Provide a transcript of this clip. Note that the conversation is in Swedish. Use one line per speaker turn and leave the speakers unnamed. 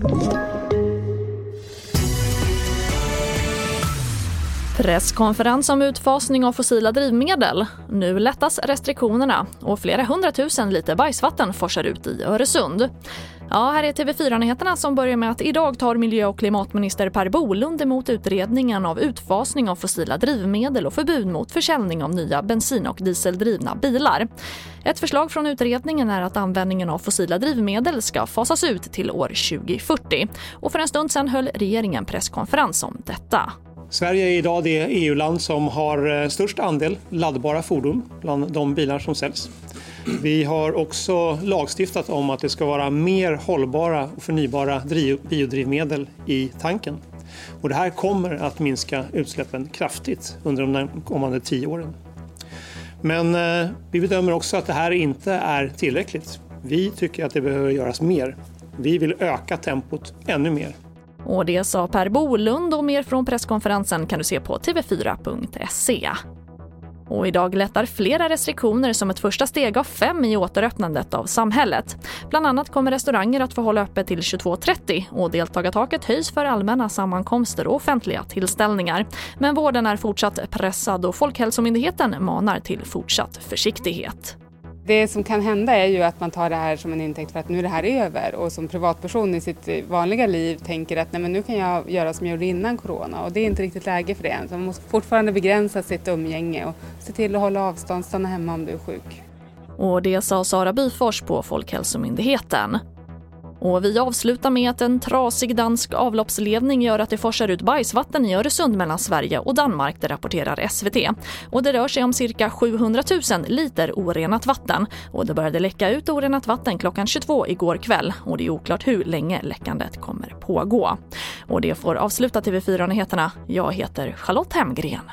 you Presskonferens om utfasning av fossila drivmedel. Nu lättas restriktionerna och flera hundratusen liter bajsvatten forsar ut i Öresund. Ja, här är TV4-nyheterna som börjar med att idag tar miljö och klimatminister Per Bolund emot utredningen av utfasning av fossila drivmedel och förbud mot försäljning av nya bensin och dieseldrivna bilar. Ett förslag från utredningen är att användningen av fossila drivmedel ska fasas ut till år 2040. Och för en stund sedan höll regeringen presskonferens om detta.
Sverige är idag det EU-land som har eh, störst andel laddbara fordon bland de bilar som säljs. Vi har också lagstiftat om att det ska vara mer hållbara och förnybara biodrivmedel i tanken. Och det här kommer att minska utsläppen kraftigt under de kommande tio åren. Men eh, vi bedömer också att det här inte är tillräckligt. Vi tycker att det behöver göras mer. Vi vill öka tempot ännu mer.
Och det sa Per Bolund och mer från presskonferensen kan du se på tv4.se. Och idag lättar flera restriktioner som ett första steg av fem i återöppnandet av samhället. Bland annat kommer restauranger att få hålla öppet till 22.30 och deltagartaket höjs för allmänna sammankomster och offentliga tillställningar. Men vården är fortsatt pressad och Folkhälsomyndigheten manar till fortsatt försiktighet.
Det som kan hända är ju att man tar det här som en intäkt för att nu är det här över och som privatperson i sitt vanliga liv tänker att nej men nu kan jag göra som jag gjorde innan corona och det är inte riktigt läge för det än. Så man måste fortfarande begränsa sitt umgänge och se till att hålla avstånd, stanna hemma om du är sjuk.
Och det sa Sara Byfors på Folkhälsomyndigheten. Och vi avslutar med att en trasig dansk avloppsledning gör att det forsar ut bajsvatten i Öresund mellan Sverige och Danmark, det rapporterar SVT. Och det rör sig om cirka 700 000 liter orenat vatten. Och det började läcka ut orenat vatten klockan 22 igår kväll och det är oklart hur länge läckandet kommer pågå. Och det får avsluta TV4-nyheterna. Jag heter Charlotte Hemgren.